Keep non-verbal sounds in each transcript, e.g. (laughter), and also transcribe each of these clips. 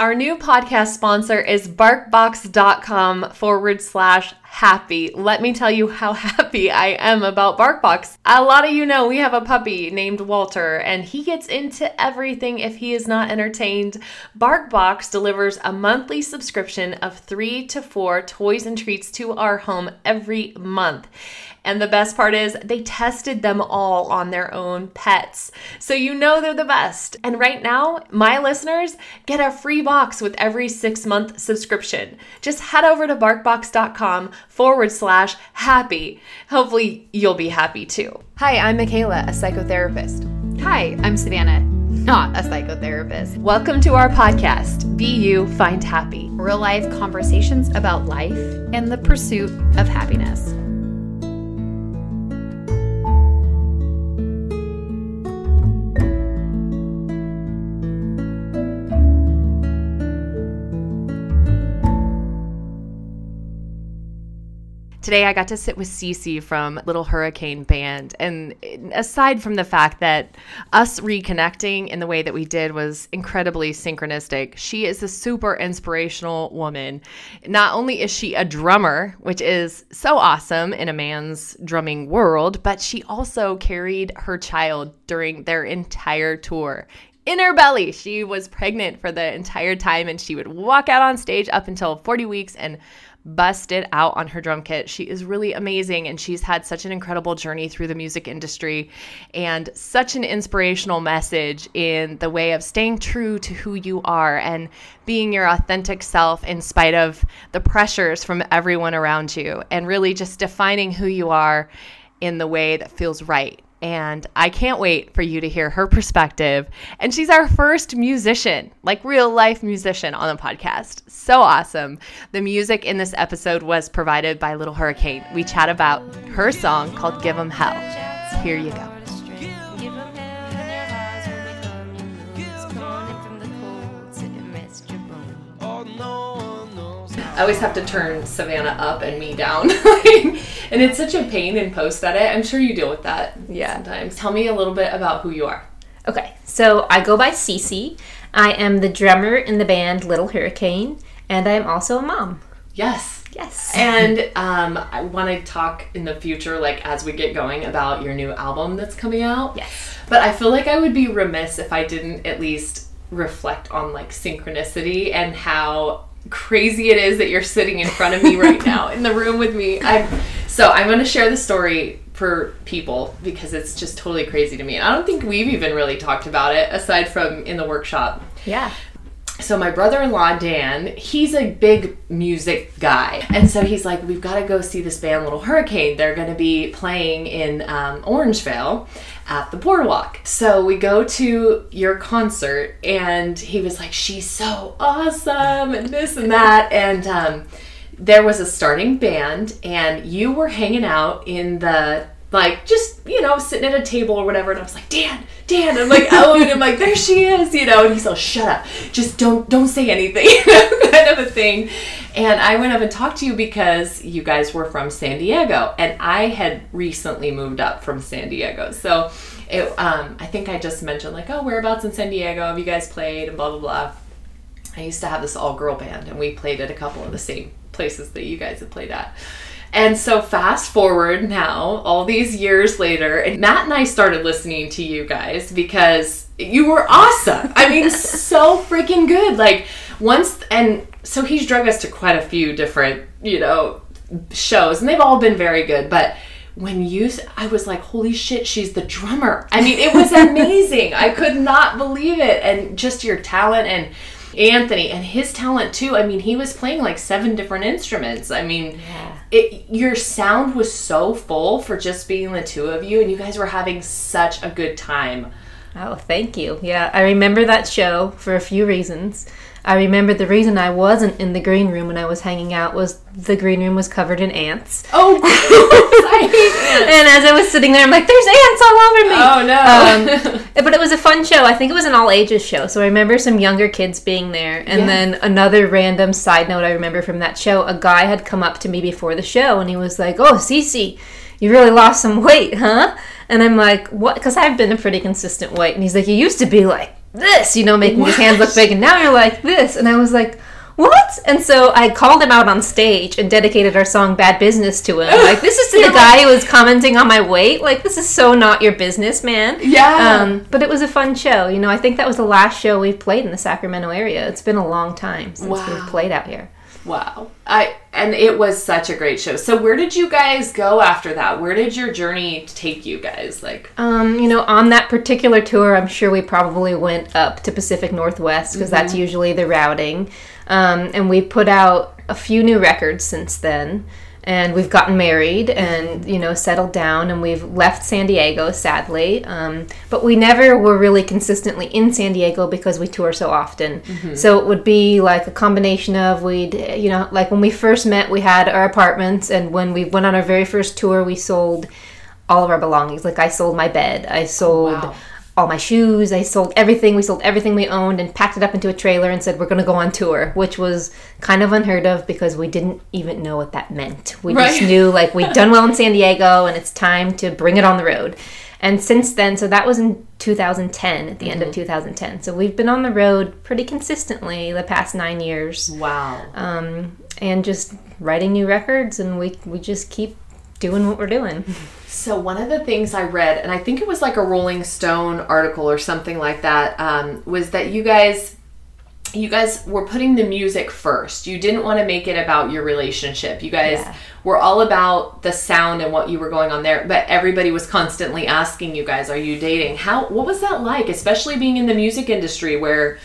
Our new podcast sponsor is barkbox.com forward slash happy. Let me tell you how (laughs) happy I am about BarkBox. A lot of you know we have a puppy named Walter, and he gets into everything if he is not entertained. BarkBox delivers a monthly subscription of three to four toys and treats to our home every month. And the best part is they tested them all on their own pets. So you know they're the best. And right now, my listeners get a free box with every six month subscription. Just head over to barkbox.com forward slash happy. Hopefully, you'll be happy too. Hi, I'm Michaela, a psychotherapist. Hi, I'm Savannah, not a psychotherapist. Welcome to our podcast, Be You, Find Happy. Real life conversations about life and the pursuit of happiness. Today I got to sit with Cece from Little Hurricane Band. And aside from the fact that us reconnecting in the way that we did was incredibly synchronistic, she is a super inspirational woman. Not only is she a drummer, which is so awesome in a man's drumming world, but she also carried her child during their entire tour in her belly. She was pregnant for the entire time and she would walk out on stage up until 40 weeks and busted out on her drum kit. She is really amazing and she's had such an incredible journey through the music industry and such an inspirational message in the way of staying true to who you are and being your authentic self in spite of the pressures from everyone around you and really just defining who you are in the way that feels right and I can't wait for you to hear her perspective. And she's our first musician, like real life musician on the podcast. So awesome. The music in this episode was provided by Little Hurricane. We chat about her song called Give 'em Hell. Here you go. I always have to turn Savannah up and me down. (laughs) and it's such a pain in post edit. I'm sure you deal with that yeah. sometimes. Tell me a little bit about who you are. Okay, so I go by Cece. I am the drummer in the band Little Hurricane, and I am also a mom. Yes. Yes. And um, I want to talk in the future, like as we get going, about your new album that's coming out. Yes. But I feel like I would be remiss if I didn't at least reflect on like synchronicity and how crazy it is that you're sitting in front of me right now in the room with me. I so I'm going to share the story for people because it's just totally crazy to me. And I don't think we've even really talked about it aside from in the workshop. Yeah. So my brother-in-law Dan, he's a big music guy, and so he's like, "We've got to go see this band, Little Hurricane. They're going to be playing in um, Orangevale, at the boardwalk. So we go to your concert, and he was like, She's so awesome, and this and that. And um, there was a starting band, and you were hanging out in the like just you know sitting at a table or whatever and i was like dan dan i'm like oh and i'm like there she is you know and he's all shut up just don't don't say anything (laughs) kind of a thing and I went up and talked to you because you guys were from San Diego, and I had recently moved up from San Diego. So it, um, I think I just mentioned, like, oh, whereabouts in San Diego have you guys played, and blah, blah, blah. I used to have this all girl band, and we played at a couple of the same places that you guys have played at. And so, fast forward now, all these years later, and Matt and I started listening to you guys because you were awesome. I mean, (laughs) so freaking good. Like, once, and so he's drug us to quite a few different, you know, shows, and they've all been very good. But when you, I was like, holy shit, she's the drummer. I mean, it was (laughs) amazing. I could not believe it. And just your talent and Anthony and his talent too. I mean, he was playing like seven different instruments. I mean, yeah. it, your sound was so full for just being the two of you, and you guys were having such a good time. Oh, thank you. Yeah, I remember that show for a few reasons. I remember the reason I wasn't in the green room when I was hanging out was the green room was covered in ants. Oh, (laughs) and as I was sitting there, I'm like, "There's ants all over me." Oh no! Um, (laughs) but it was a fun show. I think it was an all ages show, so I remember some younger kids being there. And yeah. then another random side note I remember from that show: a guy had come up to me before the show, and he was like, "Oh, Cece, you really lost some weight, huh?" And I'm like, "What?" Because I've been a pretty consistent weight, and he's like, "You used to be like." This, you know, making his hands look big, and now you're like this. And I was like, what? And so I called him out on stage and dedicated our song Bad Business to him. (laughs) Like, this is to the guy who was commenting on my weight. Like, this is so not your business, man. Yeah. Um, but it was a fun show. You know, I think that was the last show we've played in the Sacramento area. It's been a long time since Wow. we've played out here. Wow. I and it was such a great show. So where did you guys go after that? Where did your journey take you guys? Like Um, you know, on that particular tour, I'm sure we probably went up to Pacific Northwest because that's usually the routing. Um, and we put out a few new records since then. And we've gotten married and, you know, settled down, and we've left San Diego, sadly. Um, but we never were really consistently in San Diego because we tour so often. So it would be like a combination of we'd, you know, like when we first met, we had our apartments, and when we went on our very first tour, we sold all of our belongings. Like I sold my bed, I sold Wow. All my shoes, I sold everything. We sold everything we owned and packed it up into a trailer and said we're going to go on tour, which was kind of unheard of because we didn't even know what that meant. We just knew like we'd done well in (laughs) San Diego and it's time to bring it on the road. And since then, so that was in 2010, at the end of 2010. So we've been on the road pretty consistently the past nine years wow. um, and just writing new records and we, we just keep doing what we're doing. (laughs) So one of the things I read, and I think it was like a Rolling Stone article or something like that, um, was that you guys, you guys were putting the music first. You didn't want to make it about your relationship. You guys Yeah. were all about the sound and what you were going on there. But everybody was constantly asking you guys, "Are you dating?" How? What was that like, especially being in the music industry where?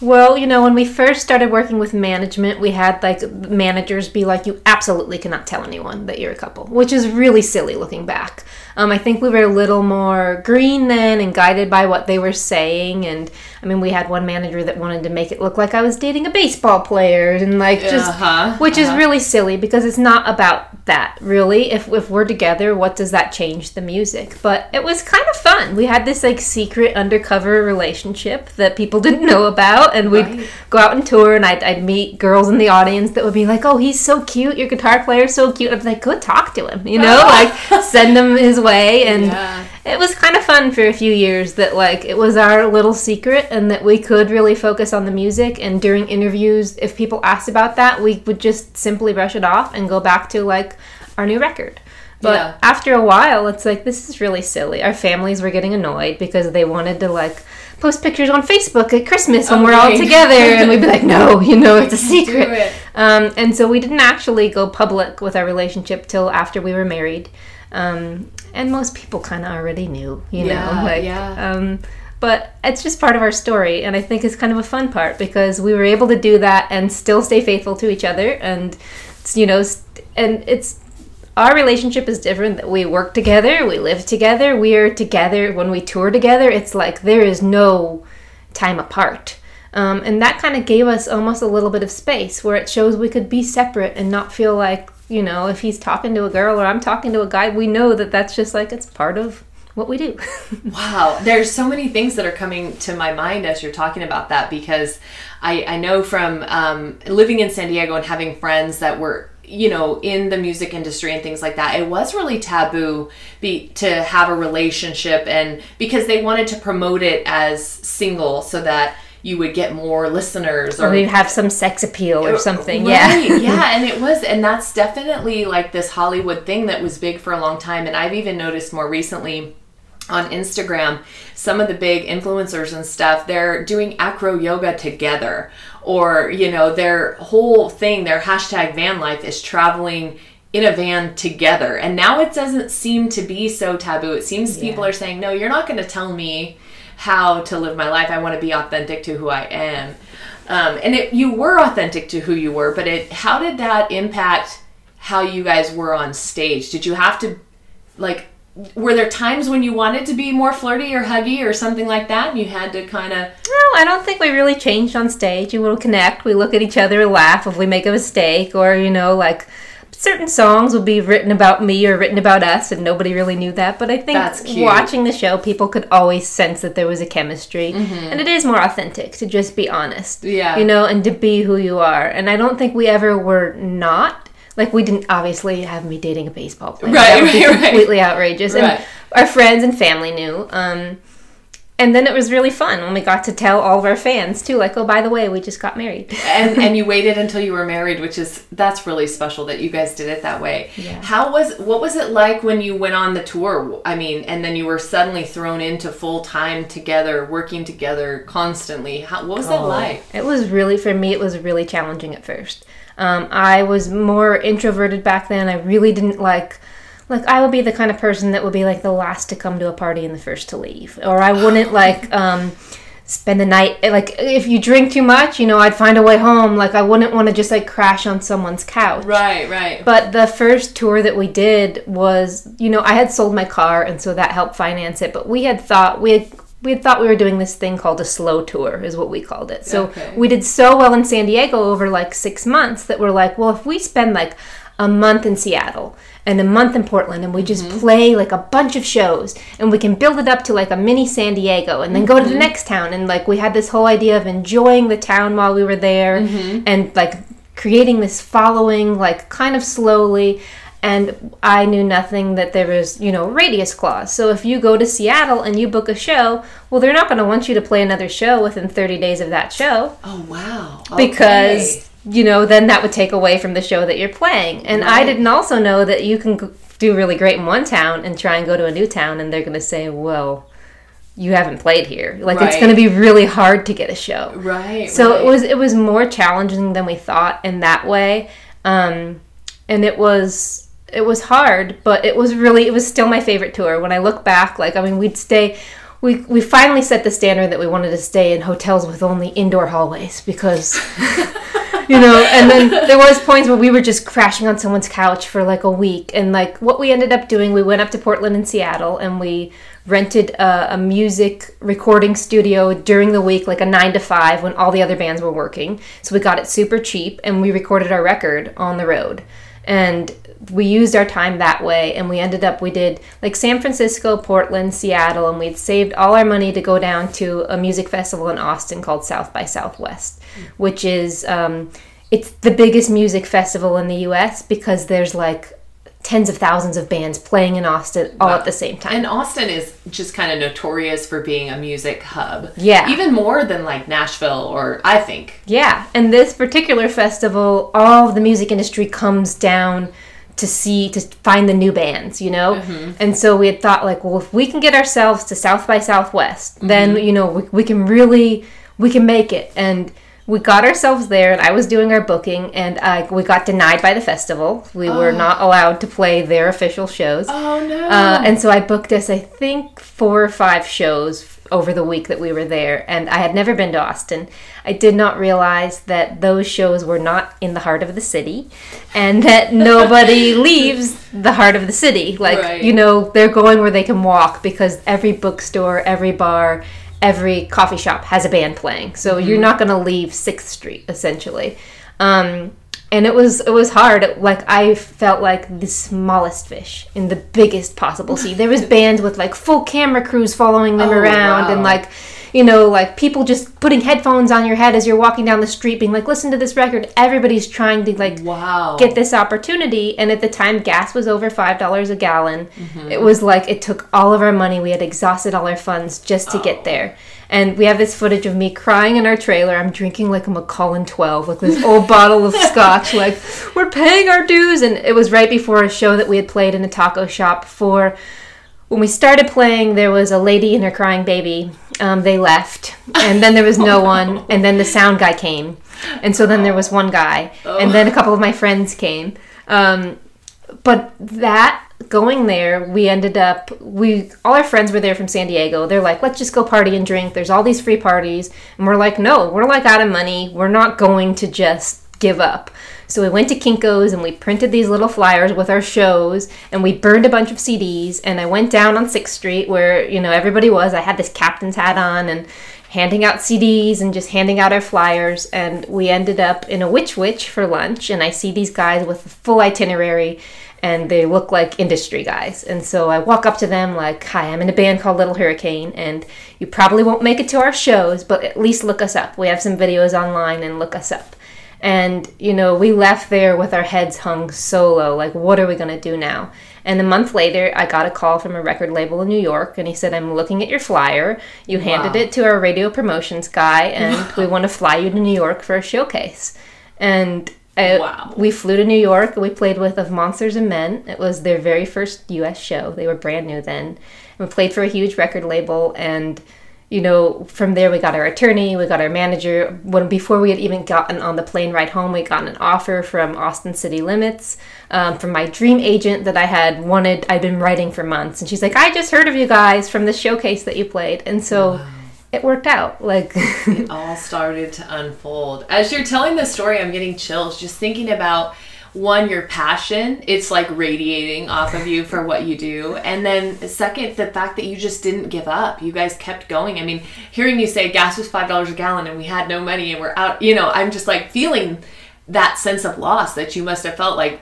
Well, you know, when we first started working with management, we had like managers be like, you absolutely cannot tell anyone that you're a couple, which is really silly looking back. Um, I think we were a little more green then and guided by what they were saying. And I mean, we had one manager that wanted to make it look like I was dating a baseball player and like just, Uh-huh, which is really silly because it's not about that really. If, if we're together, what does that change the music? But it was kind of fun. We had this like secret undercover relationship that people (laughs) didn't know about. And we'd Right. go out and tour and I'd, I'd meet girls in the audience that would be like, oh, he's so cute. Your guitar player's so cute. I'd be like, go talk to him, you know, (laughs) like send him his way. And Yeah. it was kind of fun for a few years that like it was our little secret and that we could really focus on the music. And during interviews, if people asked about that, we would just simply brush it off and go back to like our new record. But Yeah. after a while, it's like this is really silly. Our families were getting annoyed because they wanted to like post pictures on Facebook at Christmas when we're all together, and we'd be like, "No, (laughs) you know, it's a (laughs) secret." it. Um, and so we didn't actually go public with our relationship till after we were married. Um, and most people kind of already knew, you Yeah, know, like, yeah. um, but it's just part of our story, and I think it's kind of a fun part because we were able to do that and still stay faithful to each other, and it's you know, st- and it's our relationship is different. That we work together we live together we are together. When we tour together it's like there is no time apart. Um, and that kind of gave us almost a little bit of space where it shows we could be separate and not feel like you know if he's talking to a girl or i'm talking to a guy we know that that's just like it's part of what we do. (laughs) Wow, there's so many things that are coming to my mind as you're talking about that because I, I know from um, living in San Diego and having friends that were you know in the music industry and things like that it was really taboo be, to have a relationship and because they wanted to promote it as single so that you would get more listeners or we have some sex appeal or something Right, yeah yeah, (laughs) and it was, and that's definitely like this Hollywood thing that was big for a long time. And I've even noticed more recently on Instagram, some of the big influencers and stuff, they're doing acro yoga together, or you know, their whole thing, their hashtag van life is traveling in a van together. And now it doesn't seem to be so taboo. It seems people are saying, no, you're not going to tell me how to live my life. I want to be authentic to who I am. Um, and it, you were authentic to who you were, but it how did that impact how you guys were on stage? Did you have to like were there times when you wanted to be more flirty or huggy or something like that and you had to kind of No, I don't think we really changed on stage. We will connect. We look at each other, and laugh if we make a mistake, or you know, like certain songs will be written about me or written about us, and nobody really knew that. But I think watching the show, people could always sense that there was a chemistry, and it is more authentic to just be honest. Mm-hmm. Yeah. you know, and to be who you are. And I don't think we ever were not. Like we didn't obviously have me dating a baseball player. Right, that would be right, right. completely outrageous. Right. And our friends and family knew. Um, and then it was really fun when we got to tell all of our fans too, like, oh, by the way, we just got married. and and you (laughs) waited until you were married, which is that's really special that you guys did it that way. Yeah. How was what was it like when you went on the tour? I mean, and then you were suddenly thrown into full time together, working together constantly. How, what was that like? It was really, for me, it was really challenging at first. Um, I was more introverted back then. I really didn't like, like, I would be the kind of person that would be like the last to come to a party and the first to leave. Or I wouldn't (gasps) like, um, spend the night like if you drink too much you know i'd find a way home like i wouldn't want to just like crash on someone's couch Right, right. but the first tour that we did was, you know, I had sold my car, and so that helped finance it. But we had thought we had we had thought we were doing this thing called a slow tour, is what we called it. So Okay. we did so well in San Diego over like six months that we're like, well, if we spend like a month in Seattle and a month in Portland, and we just mm-hmm. play like a bunch of shows, and we can build it up to like a mini San Diego, and then go to the mm-hmm. next town, and like we had this whole idea of enjoying the town while we were there, mm-hmm. and like creating this following like kind of slowly and I knew nothing that there was, you know, radius clause. So if you go to Seattle and you book a show, well, they're not going to want you to play another show within 30 days of that show oh wow. because, you know, then that would take away from the show that you're playing. And I didn't also know that you can do really great in one town and try and go to a new town and they're going to say, well, you haven't played here. Like it's going to be really hard to get a show. right. So right. it was it was more challenging than we thought in that way, um, and it was it was hard, but it was really it was still my favorite tour. When I look back, like I mean, we'd stay. We, we finally set the standard that we wanted to stay in hotels with only indoor hallways because (laughs) you know and then there was points where we were just crashing on someone's couch for like a week and like what we ended up doing we went up to portland and seattle and we rented a, a music recording studio during the week like a nine to five when all the other bands were working so we got it super cheap and we recorded our record on the road and we used our time that way and we ended up we did like san francisco portland seattle and we'd saved all our money to go down to a music festival in austin called south by southwest which is um, it's the biggest music festival in the us because there's like tens of thousands of bands playing in austin all at the same time And Austin is just kind of notorious for being a music hub. Yeah. Even more than like Nashville or I think. Yeah, and this particular festival, all of the music industry comes down to see to find the new bands, you know. And so we had thought like, well, if we can get ourselves to South by Southwest, then you know we, we can really we can make it. And we got ourselves there, and I was doing our booking, and I we got denied by the festival. We were not allowed to play their official shows. Oh no. Uh, and so I booked us, I think, four or five shows over the week that we were there. And I had never been to Austin. I did not realize that those shows were not in the heart of the city and that (laughs) nobody leaves the heart of the city. Like, Right. you know, they're going where they can walk because every bookstore, every bar, every coffee shop has a band playing. So you're not going to leave 6th Street, essentially. Um, and it was it was hard. Like i felt like the smallest fish in the biggest possible sea. There was (laughs) bands with like full camera crews following them Oh, around and like you know like people just putting headphones on your head as you're walking down the street being like listen to this record everybody's trying to like wow. get this opportunity and at the time gas was over five dollars a gallon Mm-hmm. it was like it took all of our money we had exhausted all our funds just to Oh. get there and we have this footage of me crying in our trailer i'm drinking like a macallan 12 like this old (laughs) bottle of scotch like we're paying our dues and it was right before a show that we had played in a taco shop for when we started playing, there was a lady and her crying baby. Um, they left, and then there was no (laughs) one, and then the sound guy came, and so then there was one guy, and then a couple of my friends came. Um, but that going there, we ended up we all our friends were there from San Diego. They're like, let's just go party and drink. There's all these free parties, and we're like, no, we're like out of money. We're not going to just give up. So we went to Kinko's and we printed these little flyers with our shows and we burned a bunch of CDs and I went down on 6th Street where, you know, everybody was. I had this captain's hat on and handing out CDs and just handing out our flyers and we ended up in a Which Wich for lunch and I see these guys with a full itinerary and they look like industry guys. And so I walk up to them like, "Hi, I'm in a band called Little Hurricane and you probably won't make it to our shows, but at least look us up. We have some videos online and look us up." And, you know, we left there with our heads hung so low. Like, what are we going to do now? And a month later, I got a call from a record label in New York, and he said, I'm looking at your flyer. You handed Wow. it to our radio promotions guy, and (laughs) we want to fly you to New York for a showcase. And uh, Wow. we flew to New York. We played with Of Monsters and Men. It was their very first U.S. show. They were brand new then. We played for a huge record label, and you know, from there we got our attorney, we got our manager. When before we had even gotten on the plane ride home, we got an offer from Austin City Limits, um, from my dream agent that I had wanted. I'd been writing for months, and she's like, "I just heard of you guys from the showcase that you played," and so it worked out. Like, it all started to unfold. As you're telling the story, I'm getting chills just thinking about one, your passion. It's like radiating off of you for what you do. And then second, the fact that you just didn't give up. You guys kept going. I mean, hearing you say gas was $5 a gallon and we had no money and we're out, you know, I'm just like feeling that sense of loss that you must have felt like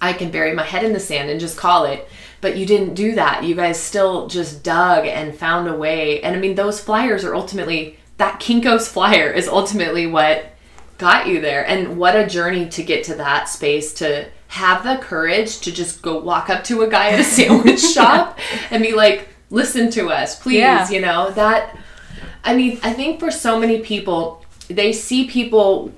I can bury my head in the sand and just call it. But you didn't do that. You guys still just dug and found a way. And I mean, those flyers are ultimately that Kinko's flyer is ultimately what got you there. And what a journey to get to that space to have the courage to just go walk up to a guy at a (laughs) sandwich shop and be like, listen to us, please. Yeah. You know, that, I mean, I think for so many people, they see people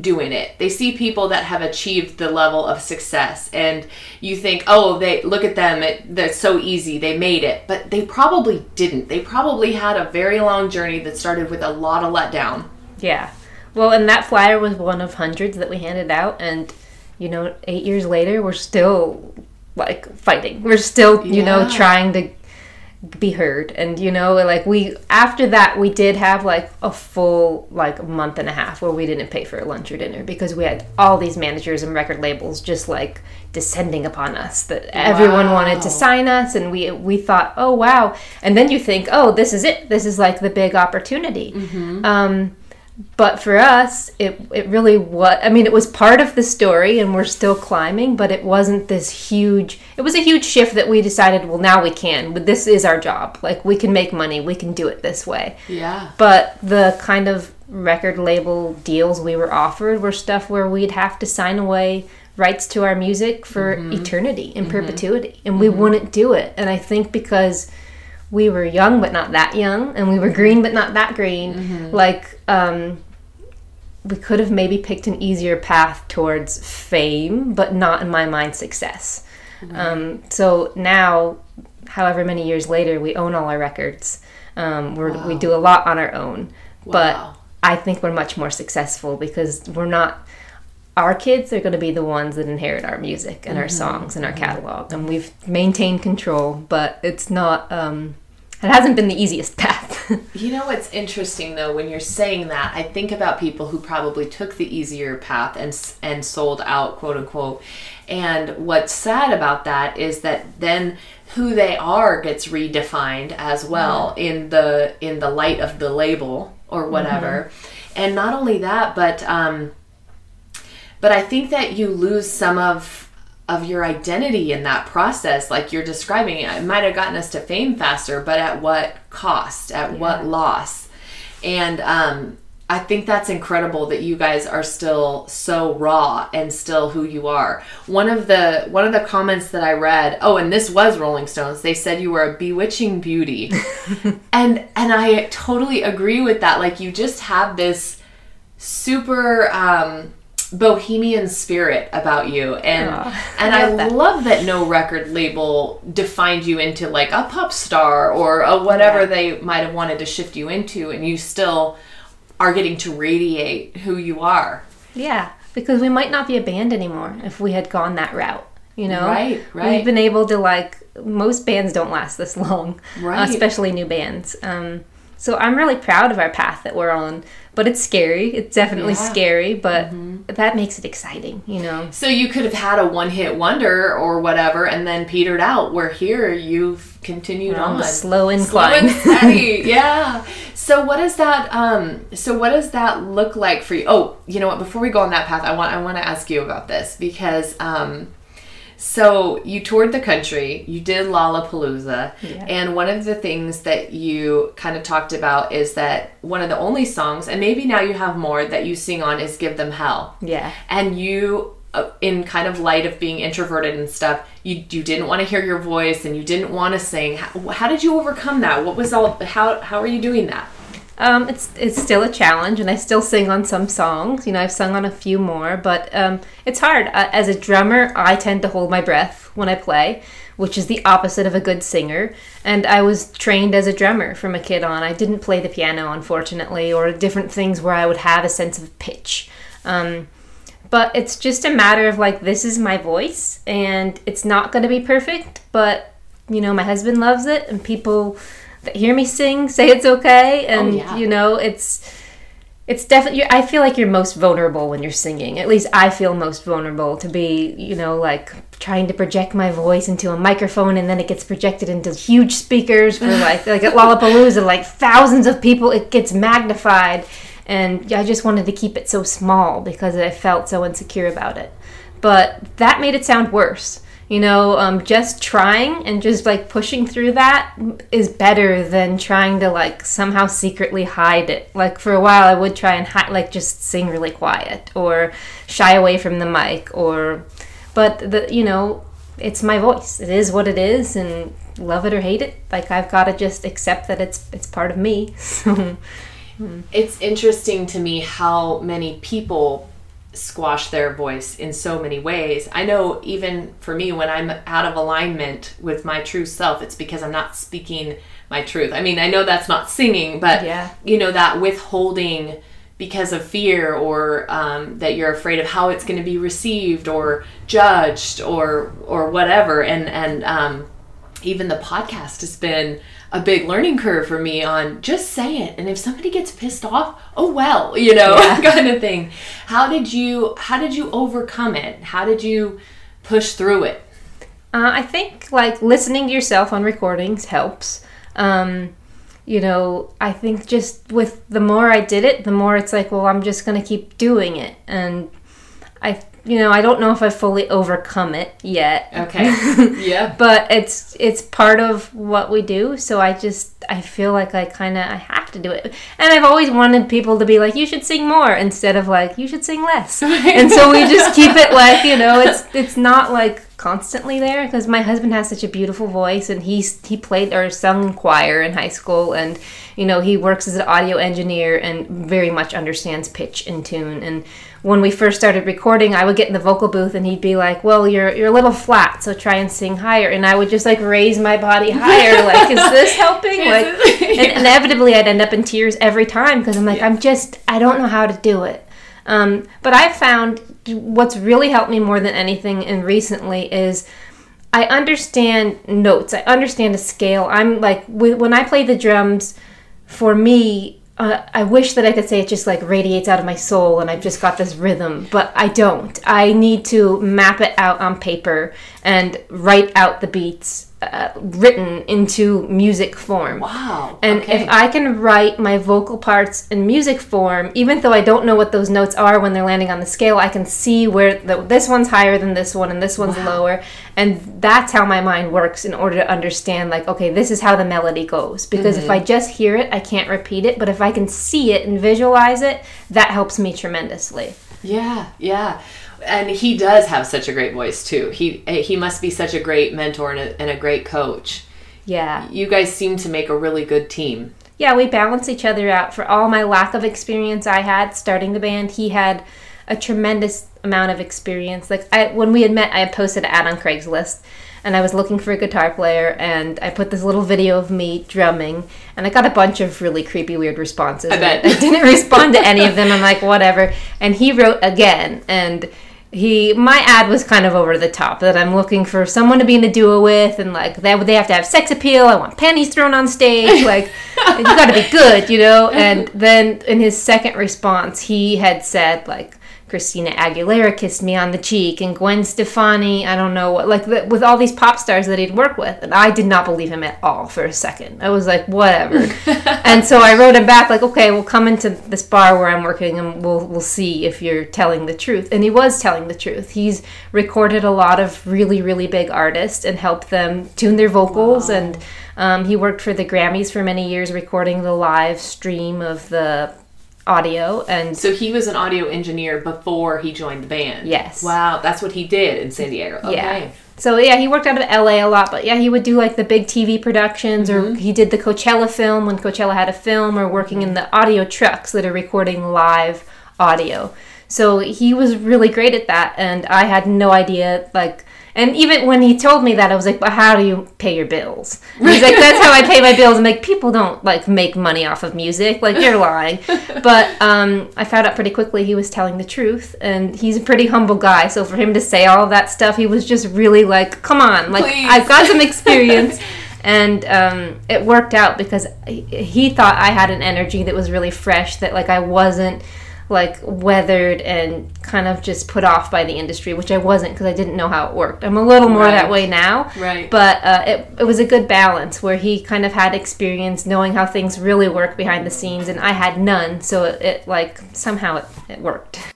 doing it. They see people that have achieved the level of success and you think, "Oh, they look at them, it, they're so easy. They made it." But they probably didn't. They probably had a very long journey that started with a lot of letdown. Yeah. Well, and that flyer was one of hundreds that we handed out, and you know, eight years later, we're still like fighting. We're still, you know, trying to be heard. And you know, like we after that, we did have like a full like month and a half where we didn't pay for lunch or dinner because we had all these managers and record labels just like descending upon us that everyone wanted to sign us and we we thought oh wow. And then you think oh this is it. This is like the big opportunity. Um but for us it it really was i mean it was part of the story and we're still climbing but it wasn't this huge it was a huge shift that we decided well now we can but this is our job. Like we can make money. We can do it this way. Yeah. but the kind of record label deals we were offered were stuff where we'd have to sign away rights to our music for mm-hmm. eternity in mm-hmm. perpetuity and we mm-hmm. wouldn't do it. And i think because we were young but not that young and we were green but not that green. Like um we could have maybe picked an easier path towards fame but not in my mind success. Um, so now however many years later we own all our records. Um, we're, we do a lot on our own. Wow. but i think we're much more successful because we're not our kids are going to be the ones that inherit our music and our songs and our catalog and we've maintained control but it's not um, it hasn't been the easiest (laughs) path. You know what's interesting though when you're saying that I think about people who probably took the easier path and and sold out quote unquote and what's sad about that is that then who they are gets redefined as well in the in the light of the label or whatever. And not only that but um but I think that you lose some of of your identity in that process like you're describing it might have gotten us to fame faster but at what cost at what loss and um I think that's incredible that you guys are still so raw and still who you are. One of the one of the comments that I read, oh, and this was Rolling Stones. They said you were a bewitching beauty. (laughs) and and I totally agree with that. Like you just have this super um bohemian spirit about you and (laughs) and I I love that. love that no record label defined you into like a pop star or a whatever Yeah. they might have wanted to shift you into and you still are getting to radiate who you are Yeah, because we might not be a band anymore if we had gone that route. You know, Right, right. We've been able to like most bands don't last this (laughs) long, Right. especially new bands. Um, so I'm really proud of our path that we're on, but it's scary. It's definitely Yeah. Mm-hmm. scary, but that makes it exciting. You know, so you could have had a one-hit wonder or whatever and then petered out where here you've continued We're on on the slow Slow incline. and steady, (laughs) yeah. So what does that um so what does that look like for you? Oh, you know what, before we go on that path, I want I want to ask you about this because um So you toured the country, you did Lollapalooza, Yeah. and one of the things that you kind of talked about is that one of the only songs, and maybe now you have more that you sing on, is "Give Them Hell." Yeah. and you uh, in kind of light of being introverted and stuff you you didn't want to hear your voice and you didn't want to sing how, how did you overcome that what was all how how are you doing that Um, it's it's still a challenge, and I still sing on some songs. You know, I've sung on a few more, but um, it's hard. Uh, as a drummer, I tend to hold my breath when I play, which is the opposite of a good singer. And I was trained as a drummer from a kid on. I didn't play the piano, unfortunately, or different things where I would have a sense of pitch. Um, but it's just a matter of like this is my voice, and it's not going to be perfect, but you know, my husband loves it, and people hear me sing say it's okay oh, and yeah. you know it's it's definitely i feel like you're most vulnerable when you're singing. At least i feel most vulnerable to be you know like trying to project my voice into a microphone and then it gets projected into huge speakers for like like at lollapalooza like thousands of people it gets magnified. And i just wanted to keep it so small because i felt so insecure about it. But that made it sound worse you know um, just trying and just like pushing through that is better than trying to like somehow secretly hide it. Like for a while i would try and hi- like just sing really quiet or shy away from the mic or but the you know it's my voice. It is what it is and love it or hate it like i've got to just accept that it's it's part of me. So (laughs) it's interesting to me how many people squash their voice in so many ways. I know even for me when I'm out of alignment with my true self, it's because I'm not speaking my truth. I mean, I know that's not singing, but Yeah. you know that withholding because of fear or um, that you're afraid of how it's going to be received or judged or or whatever and and um, even the podcast has been a big learning curve for me on just say it. And if somebody gets pissed off oh well (laughs) you know (laughs) kind of thing. How did you how did you overcome it? How did you push through it? Uh, I think like listening to yourself on recordings helps. Um, you know, I think just with the more I did it, the more it's like, well, I'm just gonna keep doing it, and I, you know, I don't know if I fully overcome it yet. okay. (laughs) Yeah. But it's it's part of what we do, so I just I feel like I kind of I have to do it, and I've always wanted people to be like you should sing more instead of like you should sing less, (laughs) and so we just keep it like you know it's it's not like constantly there because my husband has such a beautiful voice and he's he played or sung choir in high school and you know he works as an audio engineer and very much understands pitch and tune and when we first started recording I would get in the vocal booth and he'd be like well you're you're a little flat so try and sing higher. And I would just like raise my body higher (laughs) like is this helping? Like (laughs) and inevitably I'd end up in tears every time because I'm like I'm just I don't know how to do it. Um, but I found what's really helped me more than anything and recently is I understand notes. I understand a scale. I'm like when I play the drums, for me, uh, I wish that I could say it just like radiates out of my soul and I've just got this rhythm, but I don't. I need to map it out on paper and write out the beats uh, written into music form. wow And okay. if I can write my vocal parts in music form, even though I don't know what those notes are when they're landing on the scale, I can see where the, this one's higher than this one and this one's lower. And that's how my mind works in order to understand, like, okay, this is how the melody goes. Because if I just hear it, I can't repeat it. But if I can see it and visualize it, that helps me tremendously. Yeah, yeah. And he does have such a great voice too. He he must be such a great mentor and a, and a great coach. Yeah. You guys seem to make a really good team. yeah, we balance each other out. For all my lack of experience I had starting the band, he had a tremendous amount of experience. Like I, when we had met, I had posted an ad on Craigslist, and I was looking for a guitar player, and I put this little video of me drumming, and I got a bunch of really creepy, weird responses. I bet. I didn't (laughs) respond to any of them. I'm like, whatever. And he wrote again, and he my ad was kind of over the top that I'm looking for someone to be in a duo with and like they they have to have sex appeal. I want panties thrown on stage. (laughs) Like you got to be good, you know. And then in his second response, he had said like Christina Aguilera kissed me on the cheek, and Gwen Stefani, I don't know what, like the, with all these pop stars that he'd work with. And I did not believe him at all for a second. I was like, whatever. (laughs) and so I wrote him back, like, okay, we'll come into this bar where I'm working and we'll, we'll see if you're telling the truth. And he was telling the truth. He's recorded a lot of really, really big artists and helped them tune their vocals. Wow. And um, he worked for the Grammys for many years, recording the live stream of the audio. And So he was an audio engineer before he joined the band. Yes. Wow, that's what he did in San Diego. Okay. Yeah. So yeah, he worked out of LA a lot, but yeah, he would do like the big TV productions, or mm-hmm. he did the Coachella film when Coachella had a film, or working in the audio trucks that are recording live audio. So he was really great at that, and I had no idea like. And even when he told me that, I was like, "But how do you pay your bills?" And he's like, "That's how I pay my bills." I'm like, "People don't like make money off of music. Like you're lying." (laughs) But um, I found out pretty quickly he was telling the truth, and he's a pretty humble guy. So for him to say all that stuff, he was just really like, "Come on, like Please. I've got some (laughs) experience." and um, it worked out because he, he thought I had an energy that was really fresh, that like I wasn't like weathered and kind of just put off by the industry, which I wasn't because I didn't know how it worked. I'm a little more that way now, Right. but uh, it, it was a good balance where he kind of had experience knowing how things really work behind the scenes, and I had none, so it, it like somehow it, it worked.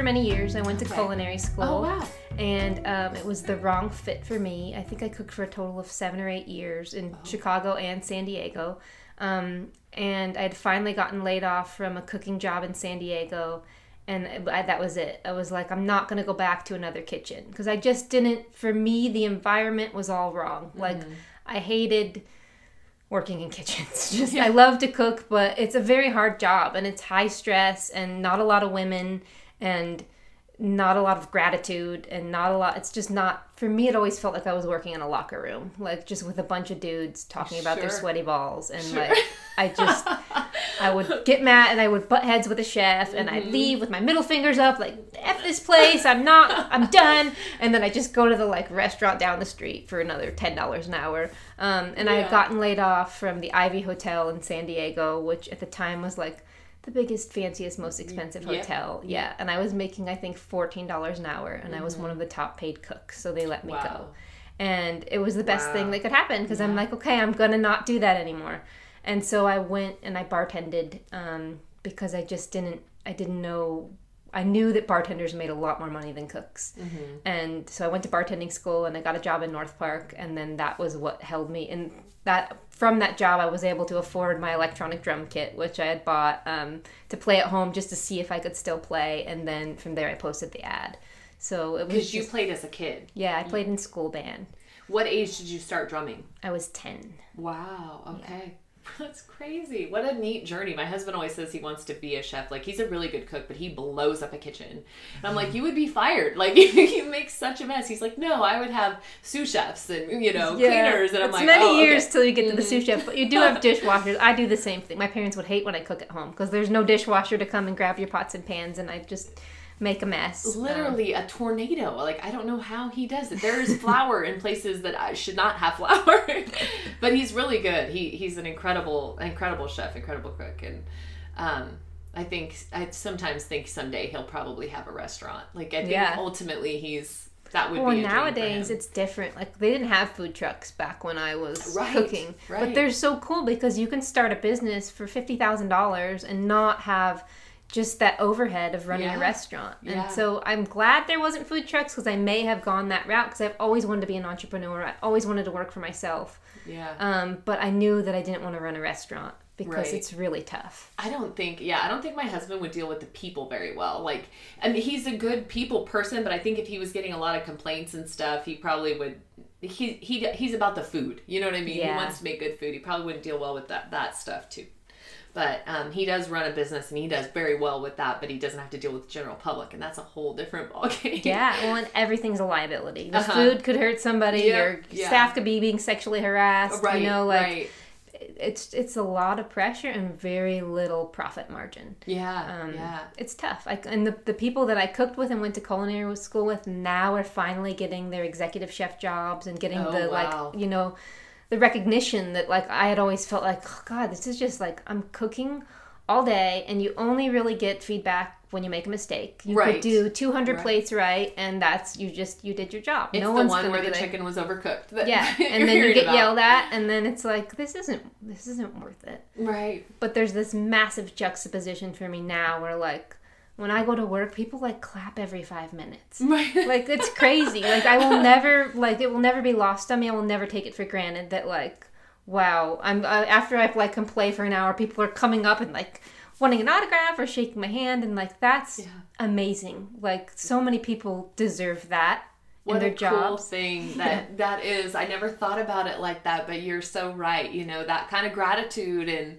For many years. I went to Okay. culinary school. Oh wow. and um, it was the wrong fit for me. I think I cooked for a total of seven or eight years in Chicago and San Diego. Um, and I'd finally gotten laid off from a cooking job in San Diego. And I, that was it. I was like, I'm not going to go back to another kitchen because I just didn't, for me, the environment was all wrong. Like, I hated working in kitchens. (laughs) Just I love to cook, but it's a very hard job and it's high stress and not a lot of women and not a lot of gratitude and not a lot it's just not for me it always felt like I was working in a locker room like just with a bunch of dudes talking about their sweaty balls and like I just I would get mad and I would butt heads with a chef and I'd leave with my middle fingers up like F this place I'm not I'm done. And then I just go to the like restaurant down the street for another ten dollars an hour um, and I had gotten laid off from the Ivy Hotel in San Diego which at the time was like the biggest fanciest most expensive Yeah. hotel yeah and I was making I think fourteen dollars an hour and I was one of the top paid cooks so they let me go and it was the best Wow. thing that could happen because I'm like, okay, I'm gonna not do that anymore. And so I went and I bartended um, because I just didn't, I didn't know. I knew that bartenders made a lot more money than cooks, and so I went to bartending school and I got a job in North Park, and then that was what held me. And that from that job, I was able to afford my electronic drum kit, which I had bought um, to play at home just to see if I could still play. And then from there, I posted the ad. So it was Because you just, played as a kid. yeah, I played in school band. What age did you start drumming? I was ten. Wow. Okay. (laughs) That's crazy. What a neat journey. My husband always says he wants to be a chef. Like he's a really good cook, but he blows up a kitchen. And I'm like, you would be fired. Like (laughs) you make such a mess. He's like, no, I would have sous chefs and you know cleaners. And I'm it's like, many oh, years okay. Mm-hmm. till you get to the sous chef, but you do have (laughs) dishwashers. I do the same thing. My parents would hate when I cook at home because there's no dishwasher to come and grab your pots and pans, and I just make a mess. Um, literally a tornado. Like I don't know how he does it. There is flour in places that I should not have flour, (laughs) but he's really good. He he's an incredible incredible chef, incredible cook, and um, I think I sometimes think someday he'll probably have a restaurant. Like I think Yeah. ultimately he's that would well, be a dream for nowadays it's different. Like they didn't have food trucks back when I was Right, cooking, right. but they're so cool because you can start a business for fifty thousand dollars and not have just that overhead of running Yeah. a restaurant. Yeah. And so I'm glad there wasn't food trucks because I may have gone that route because I've always wanted to be an entrepreneur. I always wanted to work for myself. yeah. Um, but I knew that I didn't want to run a restaurant because Right. it's really tough. I don't think, yeah, I don't think my husband would deal with the people very well. Like, I mean, he's a good people person, but I think if he was getting a lot of complaints and stuff, he probably would he he he's about the food. You know what I mean? He wants to make good food. He probably wouldn't deal well with that that stuff too. But um, he does run a business and he does very well with that. But he doesn't have to deal with the general public, and that's a whole different (laughs) ballgame. Yeah, well, and everything's a liability. The Uh-huh. food could hurt somebody. Yep, Your yeah. staff could be being sexually harassed. right. you know, like right. it's it's a lot of pressure and very little profit margin. Yeah. Um, yeah. It's tough. I, and the, the people that I cooked with and went to culinary school with now are finally getting their executive chef jobs and getting Oh, the wow. like you know the recognition that like I had always felt like oh, God this is just like I'm cooking all day and you only really get feedback when you make a mistake. You Right. could do 200 Right. plates right and that's you just you did your job. It's no the one where the like- chicken was overcooked. Yeah, (laughs) and then you get about. yelled at and then it's like this isn't this isn't worth it Right. but there's this massive juxtaposition for me now where like when I go to work, people like clap every five minutes. Right. (laughs) Like it's crazy. like I will never like it will never be lost on me. I will never take it for granted that like wow, I'm uh, after I've like can play for an hour, people are coming up and like wanting an autograph or shaking my hand and like that's Yeah. amazing. Like so many people deserve that what in their a cool thing (laughs) that that is. I never thought about it like that, but you're so right. You know that kind of gratitude and.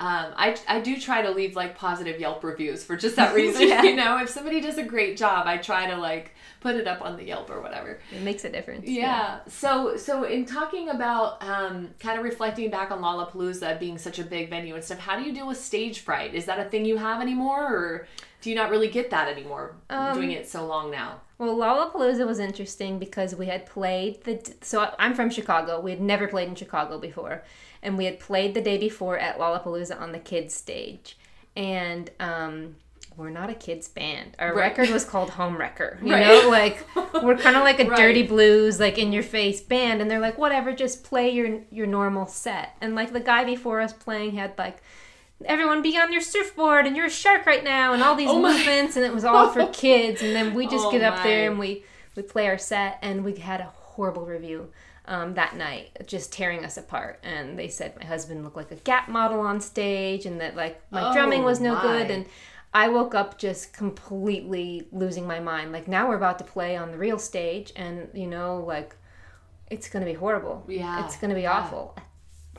Um, I, I do try to leave like positive Yelp reviews for just that (laughs) reason. Yeah. You know, if somebody does a great job, I try to like put it up on the Yelp or whatever. It makes a difference. Yeah. So so in talking about um, kind of reflecting back on Lollapalooza being such a big venue and stuff, how do you deal with stage fright? Is that a thing you have anymore, or do you not really get that anymore? Um, doing it so long now. Well, Lollapalooza was interesting because we had played the. So I'm from Chicago. We had never played in Chicago before, and we had played the day before at Lollapalooza on the kids stage, and um, we're not a kids band. Our Right. record was called Homewrecker. You Right. know, like we're kind of (laughs) like a Right. dirty blues, like in your face band, and they're like, whatever, just play your your normal set. And like the guy before us playing had like. Everyone be on your surfboard and you're a shark right now and all these Oh movements and it was all for (laughs) kids and then we just Oh get up there and we we play our set and we had a horrible review um, that night just tearing us apart. And they said my husband looked like a gap model on stage and that like my Oh, drumming was no my. good and i woke up just completely losing my mind. Like now we're about to play on the real stage and you know like it's gonna be horrible. Yeah, it's gonna be yeah. awful.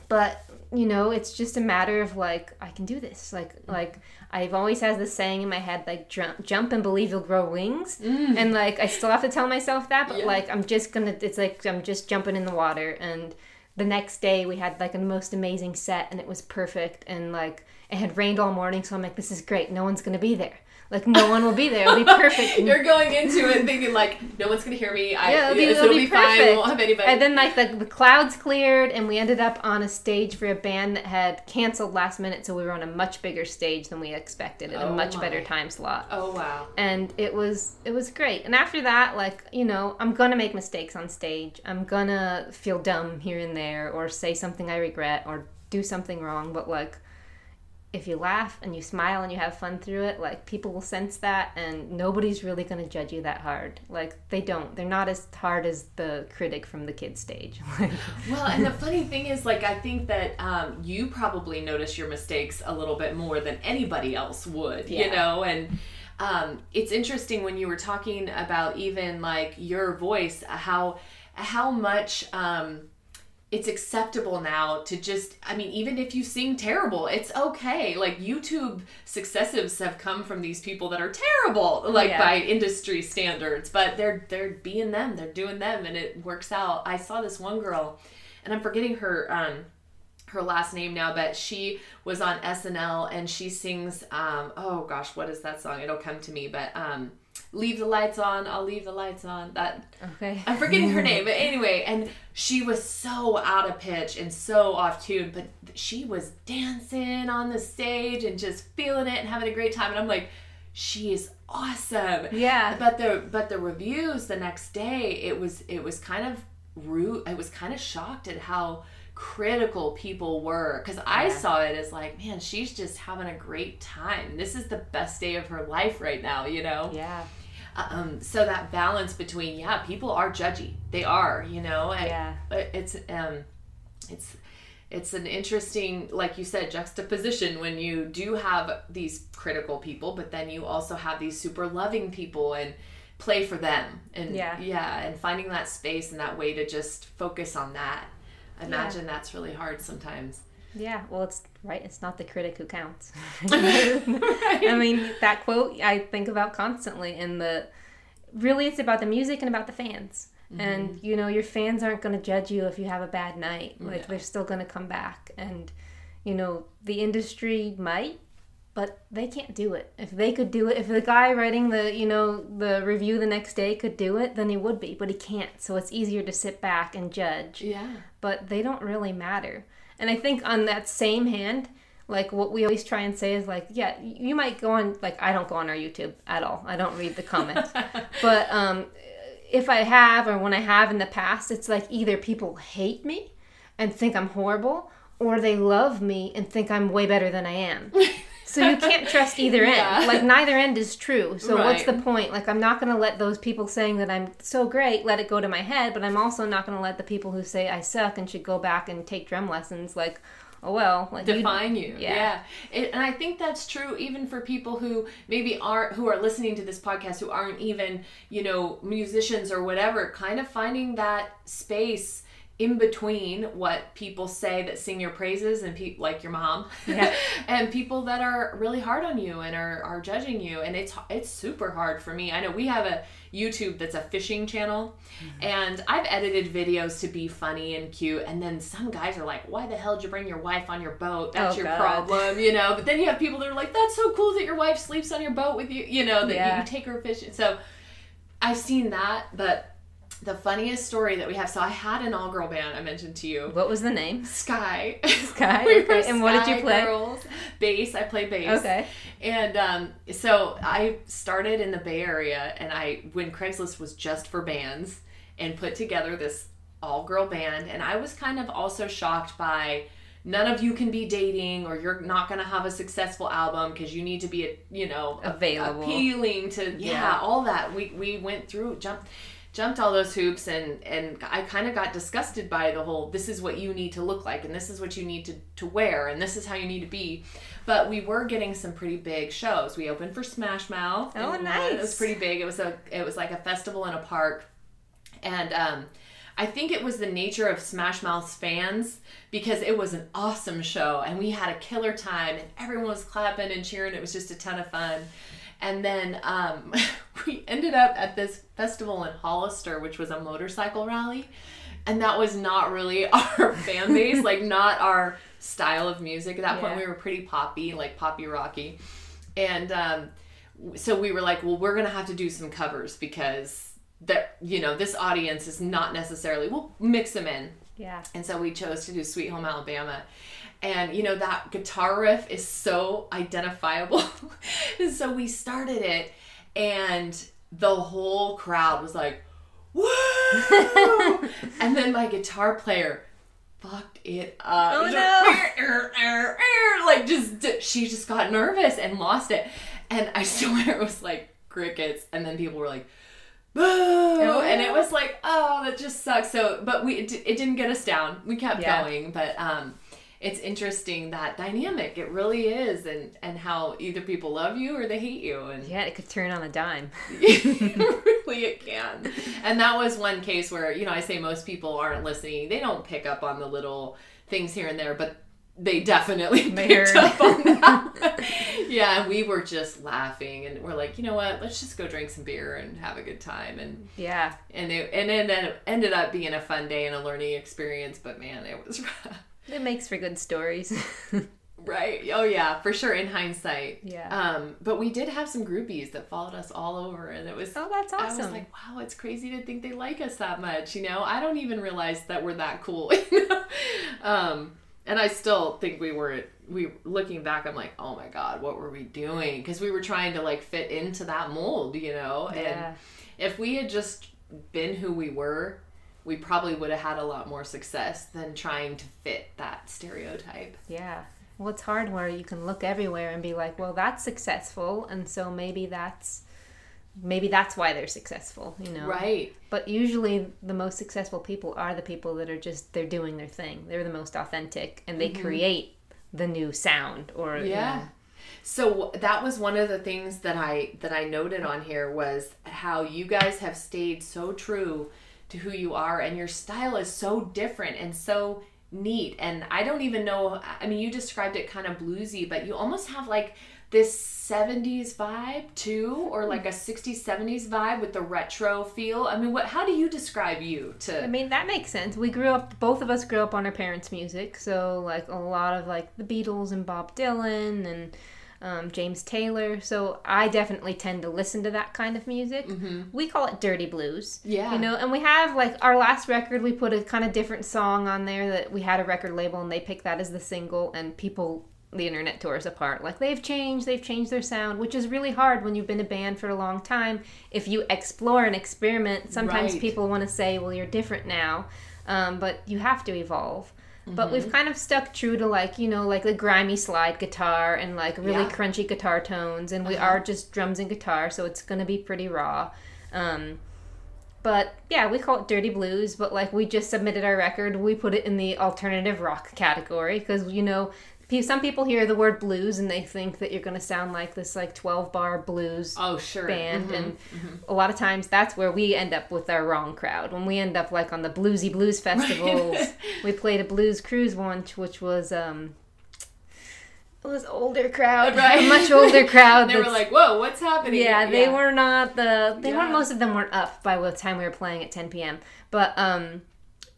But you know it's just a matter of like i can do this. Like like i've always had this saying in my head like jump, jump and believe you'll grow wings. And like i still have to tell myself that but Mm. Yeah. like i'm just gonna it's like i'm just jumping in the water. And the next day we had like a most amazing set and it was perfect. And like it had rained all morning so i'm like this is great. No one's gonna be there like no one will be there it'll be perfect (laughs) You're going into it thinking like, no one's gonna hear me. I, yeah, it'll be, yes, it'll be, fine. We won't have anybody. And then like the, the clouds cleared, and we ended up on a stage for a band that had canceled last minute, so we were on a much bigger stage than we expected at Oh a much my. better time slot. oh wow. And it was it was great. And after that, like you know, I'm gonna make mistakes on stage. I'm gonna feel dumb here and there, or say something I regret, or do something wrong. But like if you laugh and you smile and you have fun through it, like people will sense that, and nobody's really going to judge you that hard. Like they don't. They're not as hard as the critic from the kids stage. (laughs) Well, and the funny thing is, like, I think that um, you probably notice your mistakes a little bit more than anybody else would, you know? And um, it's interesting when you were talking about even like your voice, how how much um, it's acceptable now to just I mean even if you sing terrible it's okay. Like YouTube successives have come from these people that are terrible like Yeah. by industry standards but they're they're being them they're doing them and it works out. I saw this one girl and I'm forgetting her um her last name now but she was on SNL and she sings um oh gosh what is that song? It'll come to me but um leave the lights on I'll leave the lights on that okay. I'm forgetting her name, but anyway, and she was so out of pitch and so off tune, but she was dancing on the stage and just feeling it and having a great time. And I'm like, she is awesome. Yeah. But the but the reviews the next day, it was it was kind of rude. I was kind of shocked at how critical people were because I Yeah. saw it as like, man, she's just having a great time. This is the best day of her life right now, you know Yeah. Um, so that balance between yeah people are judgy they are you know and Yeah. it's um it's it's an interesting like you said juxtaposition when you do have these critical people but then you also have these super loving people and play for them and Yeah. yeah and finding that space and that way to just focus on that I imagine that's really hard sometimes Yeah, well, it's right. It's not the critic who counts. (laughs) I mean, (laughs) that quote I think about constantly. And the really, it's about the music and about the fans. Mm-hmm. And you know, your fans aren't going to judge you if you have a bad night. Like they're still going to come back. And you know, the industry might, but they can't do it. If they could do it, if the guy writing the you know the review the next day could do it, then he would be. But he can't. So it's easier to sit back and judge yeah but they don't really matter. And I think on that same hand, like what we always try and say is like, yeah, you might go on like I don't go on our YouTube at all. I don't read the comments. (laughs) but um if I have or when I have in the past, it's like either people hate me and think I'm horrible or they love me and think I'm way better than I am. (laughs) So you can't trust (laughs) either Yeah. end. Like neither end is true. So what's the point? Like I'm not going to let those people saying that I'm so great let it go to my head, but I'm also not going to let the people who say I suck and should go back and take drum lessons like, oh well, like define you. yeah. Yeah. It, and I think that's true even for people who maybe aren't who are listening to this podcast who aren't even, you know, musicians or whatever, kind of finding that space in between what people say that sing your praises and people like your mom Yeah. (laughs) and people that are really hard on you and are, are judging you and it's it's super hard for me i know we have a youtube that's a fishing channel Mm-hmm. and i've edited videos to be funny and cute and then some guys are like why the hell did you bring your wife on your boat that's Oh, your God. problem you know but then you have people that are like that's so cool that your wife sleeps on your boat with you you know that Yeah. you take her fishing so i've seen that but the funniest story that we have so i had an all-girl band i mentioned to you What was the name? sky (laughs) Sky, we okay. And what did you play? girls. bass i play bass Okay. and um, so I started in the Bay Area, and I when Craigslist was just for bands, and put together this all girl band, and I was kind of also shocked by none of you can be dating, or you're not going to have a successful album because you need to be, you know, Available. appealing to yeah, Yeah. all that. We we went through jumped jumped all those hoops and and I kind of got disgusted by the whole this is what you need to look like and this is what you need to to wear and this is how you need to be but we were getting some pretty big shows we opened for Smash Mouth Oh, London. it was pretty big it was a it was like a festival in a park and um I think it was the nature of Smash Mouth's fans because it was an awesome show and we had a killer time and everyone was clapping and cheering. It was just a ton of fun. And then um, (laughs) we ended up at this festival in Hollister, which was a motorcycle rally. And that was not really (laughs) our fan base, like not our style of music. At that point, we were pretty poppy, like poppy rocky. And um, so we were like, well, we're going to have to do some covers because that you know this audience is not necessarily we'll mix them in Yeah. and so we chose to do sweet home alabama. And you know that guitar riff is so identifiable. (laughs) And so we started it and the whole crowd was like woo (laughs) and then my guitar player fucked it up. Oh, no. "Er, er, er," like just she just got nervous and lost it. And i (laughs) swear it was like crickets. And then people were like boo! And it was like oh that just sucks. So but we it, it didn't get us down. We kept Yeah. going but um it's interesting that dynamic. It really is. And and how either people love you or they hate you. And Yeah, it could turn on a dime. (laughs) (laughs) really it can. And that was one case where you know i say most people aren't listening. They don't pick up on the little things here and there but they definitely picked up on (laughs) that yeah and we were just laughing and we're like you know what let's just go drink some beer and have a good time and Yeah. and it and it ended- up being a fun day and a learning experience but man it was (laughs) rough. It makes for good stories. (laughs) right oh yeah for sure in hindsight Yeah. um but we did have some groupies that followed us all over and it was oh, that's awesome. I was like, wow, it's crazy to think they like us that much. You know, I don't even realize that we're that cool. Um, and I still think we were. We looking back, I'm like, oh my god, what were we doing? Because we were trying to like fit into that mold, you know. Yeah. And if we had just been who we were, we probably would have had a lot more success than trying to fit that stereotype. Yeah. Well, it's hard where you can look everywhere and be like, well, that's successful, and so maybe that's maybe that's why they're successful, you know. Right. But usually the most successful people are the people that are just they're doing their thing. They're the most authentic and they mm-hmm. create the new sound or you Yeah. know, So that was one of the things that I that I noted on here was how you guys have stayed so true to who you are and your style is so different and so neat and I don't even know I mean you described it kind of bluesy but you almost have like this 70s vibe too or like a 60s 70s vibe with the retro feel i mean what how do you describe you to I mean, that makes sense. We grew up, both of us grew up on our parents' music. So, like, a lot of, like, the Beatles and Bob Dylan and um, James Taylor. So, I definitely tend to listen to that kind of music. We call it dirty blues. Mm-hmm. Yeah. You know, and we have, like, our last record, we put a kind of different song on there that we had a record label and they picked that as the single, and people. The internet tore us apart. Like they've changed, they've changed their sound, which is really hard when you've been a band for a long time. If you explore and experiment, sometimes Right. people want to say, "Well, you're different now," um, but you have to evolve. But Mm-hmm. we've kind of stuck true to like you know like the grimy slide guitar and like really Yeah. Uh-huh. crunchy guitar tones, and we are just drums and guitar, so it's gonna be pretty raw. Um, but yeah, we call it dirty blues. But like we just submitted our record, we put it in the alternative rock category because you know some people hear the word blues and they think that you're gonna sound like this like 12 bar blues oh sure band and a lot of times that's where we end up with our wrong crowd when we end up like on the bluesy blues festivals (laughs) we played a blues cruise once which was um it was older crowd Right. a much older (laughs) crowd they were like whoa what's happening yeah, they were not the. They Yeah. weren't. Most of them weren't up by the time we were playing at 10 p.m. But um,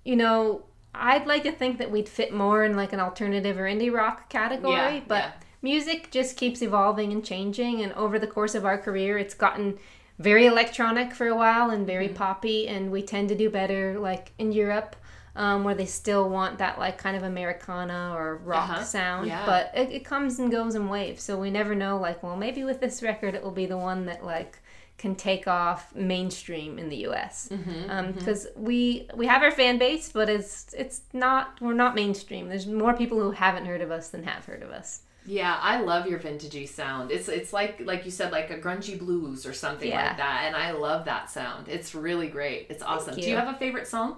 you know, I'd like to think that we'd fit more in like an alternative or indie rock category. Yeah, but yeah. music just keeps evolving and changing, and over the course of our career, it's gotten very electronic for a while and very Mm-hmm. poppy, and we tend to do better like in Europe. Um, where they still want that like kind of Americana or rock Uh-huh, sound, yeah. but it, it comes and goes in waves. So we never know. Like, well, maybe with this record, it will be the one that like can take off mainstream in the U.S. Mm-hmm, Because we we have our fan base, but it's it's not we're not mainstream. There's more people who haven't heard of us than have heard of us. Yeah, I love your vintagey sound. It's it's like like you said, like a grungy blues or something Yeah. like that, and I love that sound. It's really great. It's awesome. Do you you. have a favorite song?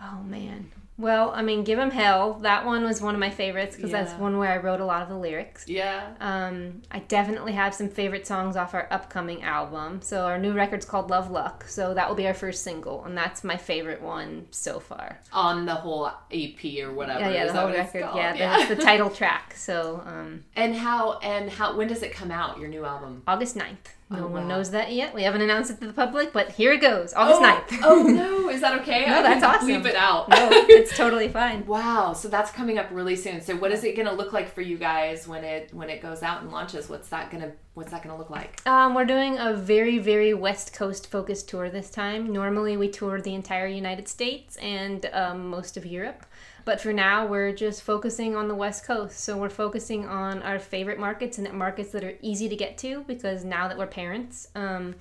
Oh man. Well, I mean, Give 'Em Hell. That one was one of my favorites because that's one where I wrote a lot of the lyrics. Yeah. Um, I definitely have some favorite songs off our upcoming album. So our new record's called Love Luck. So that will be our first single, and that's my favorite one so far. On the whole EP or whatever. Yeah, yeah, the whole record. called? Yeah, that's the title (laughs) track. So um, And how and how when does it come out? Your new album? August 9th. No Oh, one wow. knows that yet. We haven't announced it to the public, but here it goes. August oh, 9th. oh (laughs) no, is that okay? No, I that's awesome. Leave it out. no, it's totally fine. (laughs) Wow, so that's coming up really soon. So what is it going to look like for you guys when it when it goes out and launches? What's that going to what's that going to look like? Um, we're doing a very, very West Coast focused tour this time. Normally, we tour the entire United States and um, most of Europe. But for now, we're just focusing on the West Coast. So we're focusing on our favorite markets and markets that are easy to get to because now that we're parents, um,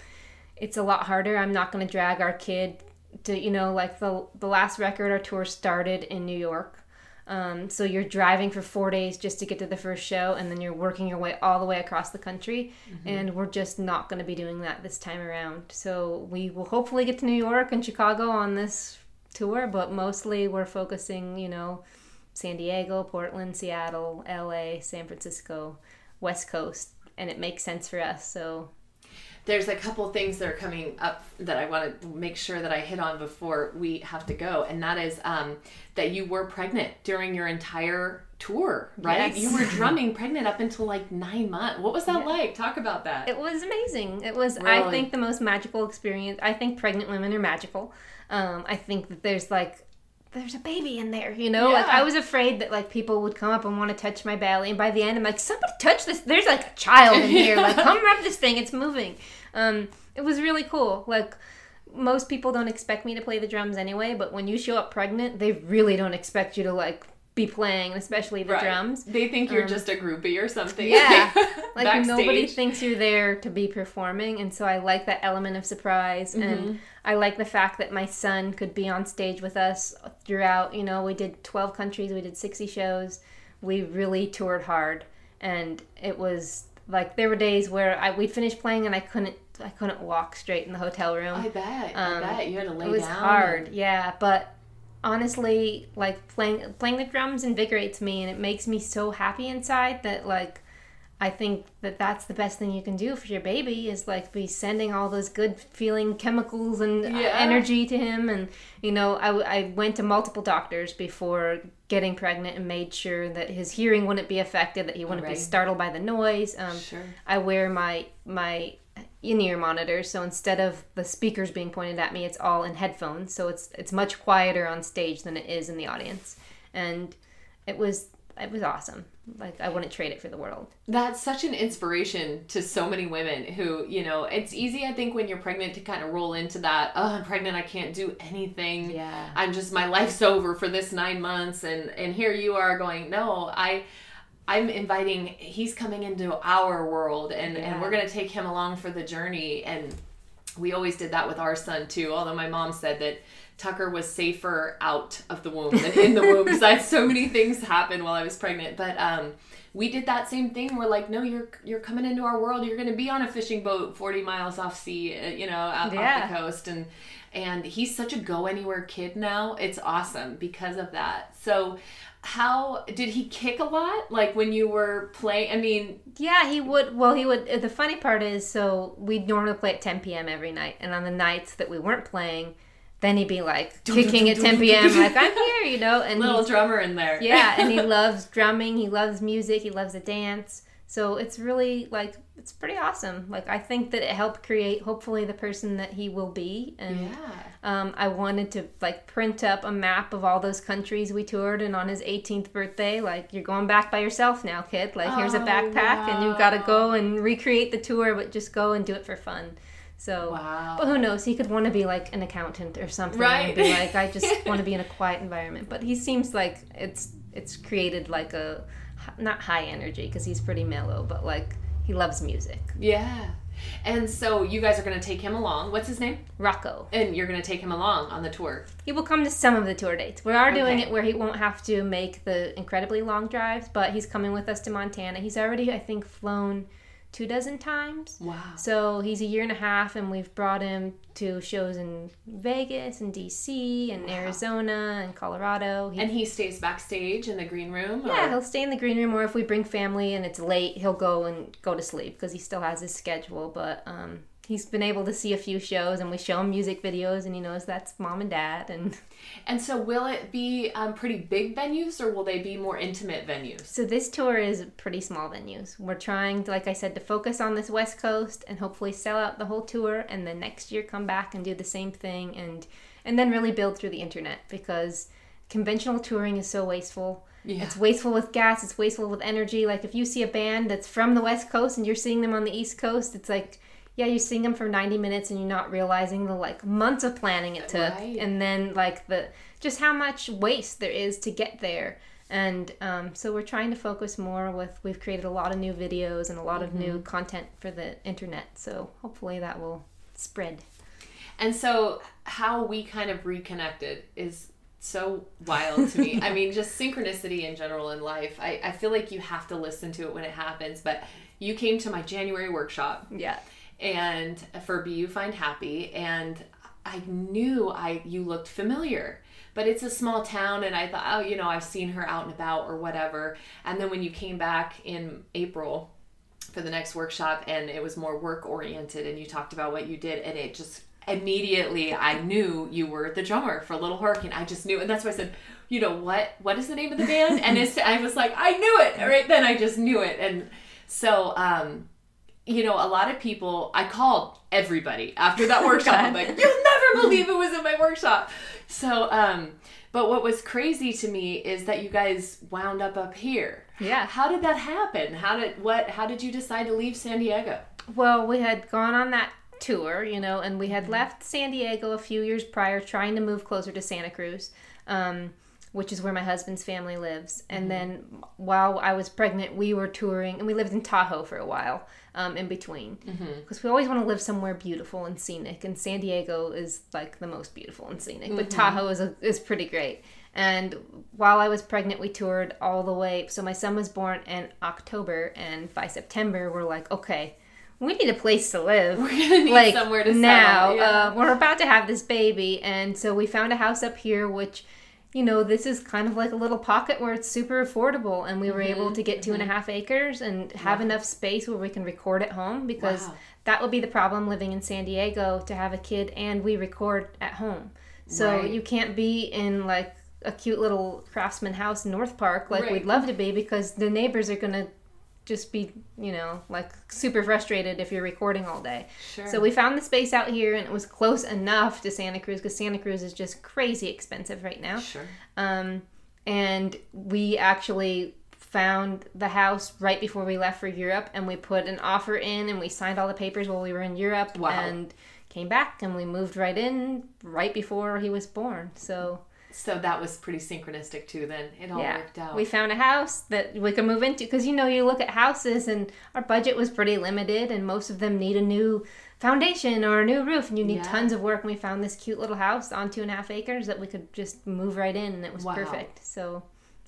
it's a lot harder. I'm not going to drag our kid to, you know, like the, the last record, our tour started in New York. Um, so you're driving for four days just to get to the first show, and then you're working your way all the way across the country. And we're just not going to be doing that this time around. So we will hopefully get to New York and Chicago on this tour, but mostly we're focusing, you know, San Diego, Portland, Seattle, LA, San Francisco, West Coast, and it makes sense for us. So There's a couple things that are coming up that I want to make sure that I hit on before we have to go, and that is um, that you were pregnant during your entire tour, right? Yes. You were (laughs) drumming pregnant up until like nine months. What was that like? Talk about that. It was amazing. It was, I think, the most magical experience. I think pregnant women are magical. Um, I think that there's like, there's a baby in there, you know? Like, I was afraid that like people would come up and want to touch my belly, and by the end, I'm like, somebody touch this. There's like a child in here. Like, (laughs) come rub this thing. It's moving. Um, it was really cool. Like, most people don't expect me to play the drums anyway, but when you show up pregnant, they really don't expect you to like be playing, especially the Right. drums. They think you're just a groupie or something. Yeah. (laughs) Like Backstage. nobody thinks you're there to be performing, and so I like that element of surprise, Mm-hmm. and I like the fact that my son could be on stage with us throughout. You know, we did 12 countries, we did 60 shows, we really toured hard, and it was like there were days where I we'd finish playing and I couldn't I couldn't walk straight in the hotel room. I bet. Um, I bet you had to lay down. it was down. hard, and- yeah, but honestly, like playing playing the drums invigorates me and it makes me so happy inside that like I think that that's the best thing you can do for your baby is like be sending all those good feeling chemicals and uh, Yeah. energy to him. And, you know, I, I went to multiple doctors before getting pregnant and made sure that his hearing wouldn't be affected, that he wouldn't Right. be startled by the noise. Um, Sure. I wear my, my in-ear monitors. so instead of the speakers being pointed at me it's all in headphones so it's it's much quieter on stage than it is in the audience and it was it was awesome like i wouldn't trade it for the world That's such an inspiration to so many women who, you know, it's easy, I think, when you're pregnant to kind of roll into that, oh, I'm pregnant, I can't do anything. Yeah. I'm just, my life's over for this nine months. And, and here you are going, no, I, I'm inviting, he's coming into our world and, Yeah. and we're going to take him along for the journey. And we always did that with our son too, although my mom said that Tucker was safer out of the womb than in the womb (laughs) because I had so many things happen while I was pregnant. But um, we did that same thing. We're like, no, you're you're coming into our world. You're going to be on a fishing boat 40 miles off sea, uh, you know, out Yeah. off the coast, and and he's such a go anywhere kid now. It's awesome because of that. So. How did he kick a lot? Like when you were playing? I mean, yeah he would well he would the funny part is so we'd normally play at 10 p.m every night and on the nights that we weren't playing then he'd be like kicking at 10 p.m like i'm here you know and little drummer in there. yeah (laughs) and he loves drumming he loves music he loves to dance so it's really like it's pretty awesome like i think that it helped create hopefully the person that he will be and Yeah. Um, i wanted to like print up a map of all those countries we toured and on his 18th birthday like you're going back by yourself now kid like here's a Oh, backpack and you've got to go and recreate the tour but just go and do it for fun so Wow. but who knows he could want to be like an accountant or something Right. and be like i just (laughs) want to be in a quiet environment but he seems like it's it's created like a not high energy because he's pretty mellow but like he loves music Yeah. And so you guys are going to take him along. What's his name? rocco And you're going to take him along on the tour. he will come to some of the tour dates we are doing Okay. it where he won't have to make the incredibly long drives but he's coming with us to montana he's already i think flown two dozen times Wow. So he's a year and a half, and we've brought him to shows in Vegas and DC and Arizona and Colorado. He, And he stays backstage in the green room? yeah, or- he'll stay in the green room, or if we bring family and it's late, he'll go and go to sleep because he still has his schedule. But um, he's been able to see a few shows, and we show him music videos, and he knows that's mom and dad. And (laughs) And so will it be um, pretty big venues or will they be more intimate venues? so this tour is pretty small venues. We're trying, to, like I said, to focus on this West Coast and hopefully sell out the whole tour, and then next year come back and do the same thing, and and then really build through the internet because conventional touring is so wasteful. Yeah. It's wasteful with gas. It's wasteful with energy. Like if you see a band that's from the West Coast and you're seeing them on the East Coast, it's like, yeah, you sing them for 90 minutes and you're not realizing the like months of planning it took, Right. and then like the just how much waste there is to get there. And um, so we're trying to focus more with. We've created a lot of new videos and a lot of new content for the internet. So hopefully that will spread. And so how we kind of reconnected is so wild to me. (laughs) I mean, just synchronicity in general in life. I, I feel like you have to listen to it when it happens. But you came to my January workshop Yeah. And for Be You Find Happy, and I knew I you looked familiar. But it's a small town, and I thought, oh, you know, I've seen her out and about or whatever. And then when you came back in April for the next workshop, and it was more work oriented, and you talked about what you did, and it just immediately I knew you were the drummer for Little Hurricane. I just knew, and that's why I said, you know what? What is the name of the band? And I was like, I knew it right then. I just knew it, and so um, you know, a lot of people, I called everybody after that (laughs) workshop. I'm like, you'll never (laughs) believe it was in my workshop. So, um, but what was crazy to me is that you guys wound up up here. Yeah. How did that happen? How did what? How did you decide to leave San Diego? Well, we had gone on that tour, you know, and we had left San Diego a few years prior, trying to move closer to Santa Cruz, um, which is where my husband's family lives. And then while I was pregnant, we were touring, and we lived in Tahoe for a while um, in between, because we always want to live somewhere beautiful and scenic. And San Diego is like the most beautiful and scenic, but Tahoe is a, is pretty great. And while I was pregnant, we toured all the way. So my son was born in October, and by September, we're like, okay, we need a place to live. (laughs) We're gonna need like somewhere to now. settle, yeah. Uh, we're about to have this baby, and so we found a house up here, which you know, this is kind of like a little pocket where it's super affordable, and we were Mm-hmm. able to get two and a half acres and have enough space where we can record at home because Wow. that would be the problem living in San Diego to have a kid and we record at home. So Right. you can't be in like a cute little craftsman house in North Park like Right. we'd love to be because the neighbors are gonna just be, you know, like super frustrated if you're recording all day. Sure. So we found the space out here and it was close enough to Santa Cruz because Santa Cruz is just crazy expensive right now. Sure. Um, and we actually found the house right before we left for Europe and we put an offer in and we signed all the papers while we were in Europe Wow. and came back and we moved right in right before he was born. So So that was pretty synchronistic too. Then it all yeah, worked out. we found a house that we could move into because you know you look at houses and our budget was pretty limited and most of them need a new foundation or a new roof and you need Yeah. tons of work. And we found this cute little house on two and a half acres that we could just move right in and it was Wow. perfect. So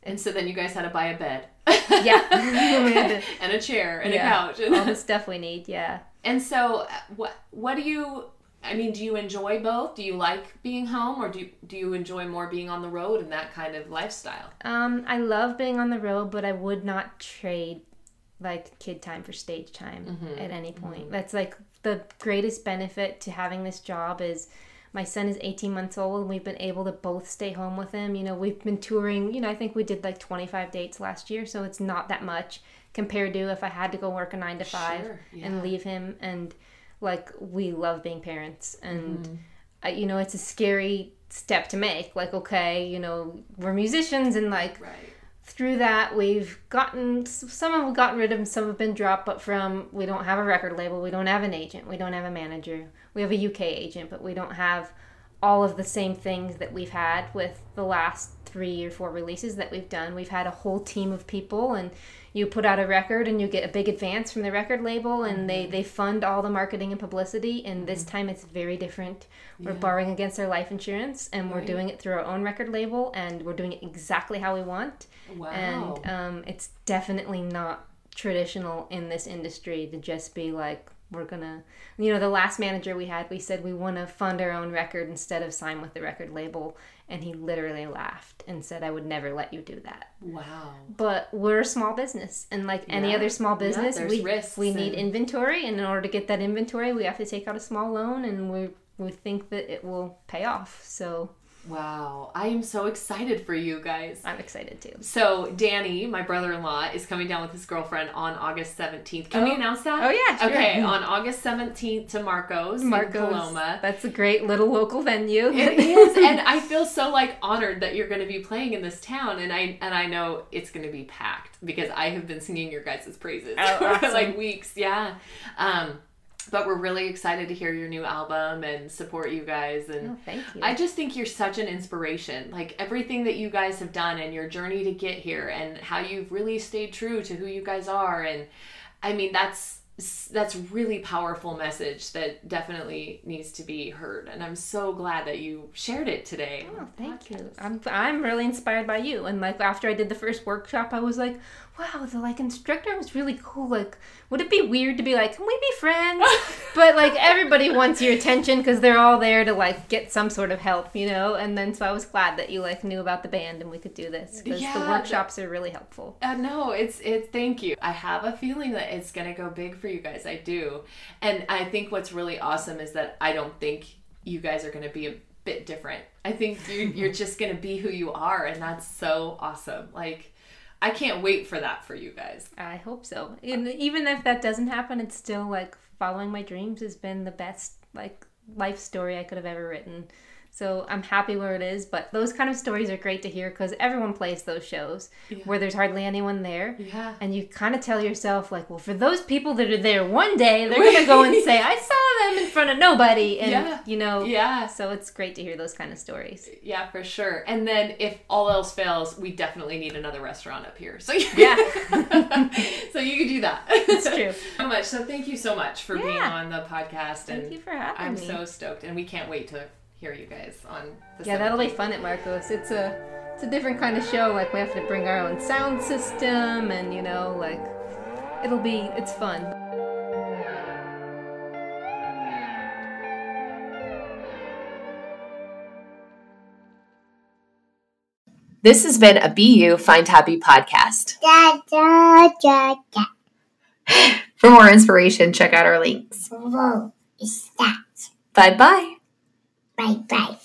and so then you guys had to buy a bed. yeah, we had to- and a chair and yeah, a couch. and all the stuff we need. Yeah. And so, uh, what what do you? I mean, do you enjoy both? Do you like being home, or do you, do you enjoy more being on the road and that kind of lifestyle? Um, I love being on the road, but I would not trade like kid time for stage time Mm-hmm. at any point. That's like the greatest benefit to having this job is my son is 18 months old and we've been able to both stay home with him. You know, we've been touring, you know, I think we did like 25 dates last year, so it's not that much compared to if I had to go work a 9 to 5 Sure, yeah. and leave him and like we love being parents and Mm-hmm. uh, you know, it's a scary step to make. Like, okay, you know, we're musicians and like Right. through that we've gotten some have gotten rid of them some have been dropped but from we don't have a record label we don't have an agent we don't have a manager we have a uk agent but we don't have all of the same things that we've had with the last three or four releases that we've done. We've had a whole team of people and you put out a record and you get a big advance from the record label and they they fund all the marketing and publicity. And this time it's very different. We're borrowing against our life insurance and we're doing it through our own record label and we're doing it exactly how we want. Wow. and um, it's definitely not traditional in this industry to just be like we're gonna you know the last manager we had we said we want to fund our own record instead of sign with the record label and he literally laughed and said i would never let you do that. Wow. but we're a small business and like any other small business there's we, we need inventory and in order to get that inventory we have to take out a small loan and we we think that it will pay off. So Wow. I am so excited for you guys. i'm excited too So Danny, my brother-in-law, is coming down with his girlfriend on August 17th. Can we Oh. announce that? Oh, yeah, sure. Okay, on August 17th to Marcos, in Marcos. Paloma. That's a great little local venue. It (laughs) is, and I feel so like honored that you're going to be playing in this town, and I and I know it's going to be packed because I have been singing your guys' praises Oh, (laughs) for like weeks. Yeah, um, but we're really excited to hear your new album and support you guys. And Oh, thank you. I just think you're such an inspiration. Like everything that you guys have done and your journey to get here, and how you've really stayed true to who you guys are, and I mean that's that's really powerful message that definitely needs to be heard and i'm so glad that you shared it today Oh, thank you. I'm I'm really inspired by you. And like after I did the first workshop, I was like, wow, the like instructor was really cool. Like, would it be weird to be like, can we be friends? (laughs) but like everybody wants your attention because they're all there to like get some sort of help, you know. And then so I was glad that you like knew about the band and we could do this because Yeah, the workshops are really helpful. Uh, no, it's it's thank you. I have a feeling that it's gonna go big for you guys. I do, and I think what's really awesome is that I don't think you guys are gonna be a bit different. I think you're, (laughs) you're just gonna be who you are, and that's so awesome. Like, I can't wait for that for you guys. I hope so. And even if that doesn't happen, it's still like following my dreams has been the best like life story I could have ever written. So I'm happy where it is, but those kind of stories are great to hear because everyone plays those shows where there's hardly anyone there. Yeah. And you kind of tell yourself, like, well, for those people that are there one day, they're going to go and say, (laughs) I saw them in front of nobody. And, Yeah. you know, Yeah. so it's great to hear those kind of stories. Yeah, for sure. And then if all else fails, we definitely need another restaurant up here. So Yeah. (laughs) so you can do that. It's true. (laughs) so much. So thank you so much for being on the podcast. Thank and you for having I'm me. so stoked, and we can't wait to hear you guys on. The Yeah, that'll be fun at Marcos. It's a it's a different kind of show. Like we have to bring our own sound system, and you know, like it'll be it's fun. This has been a Be You Find Happy podcast. (laughs) Da, da, da, da. For more inspiration, check out our links. Whoa, is that? Bye bye. Bye bye.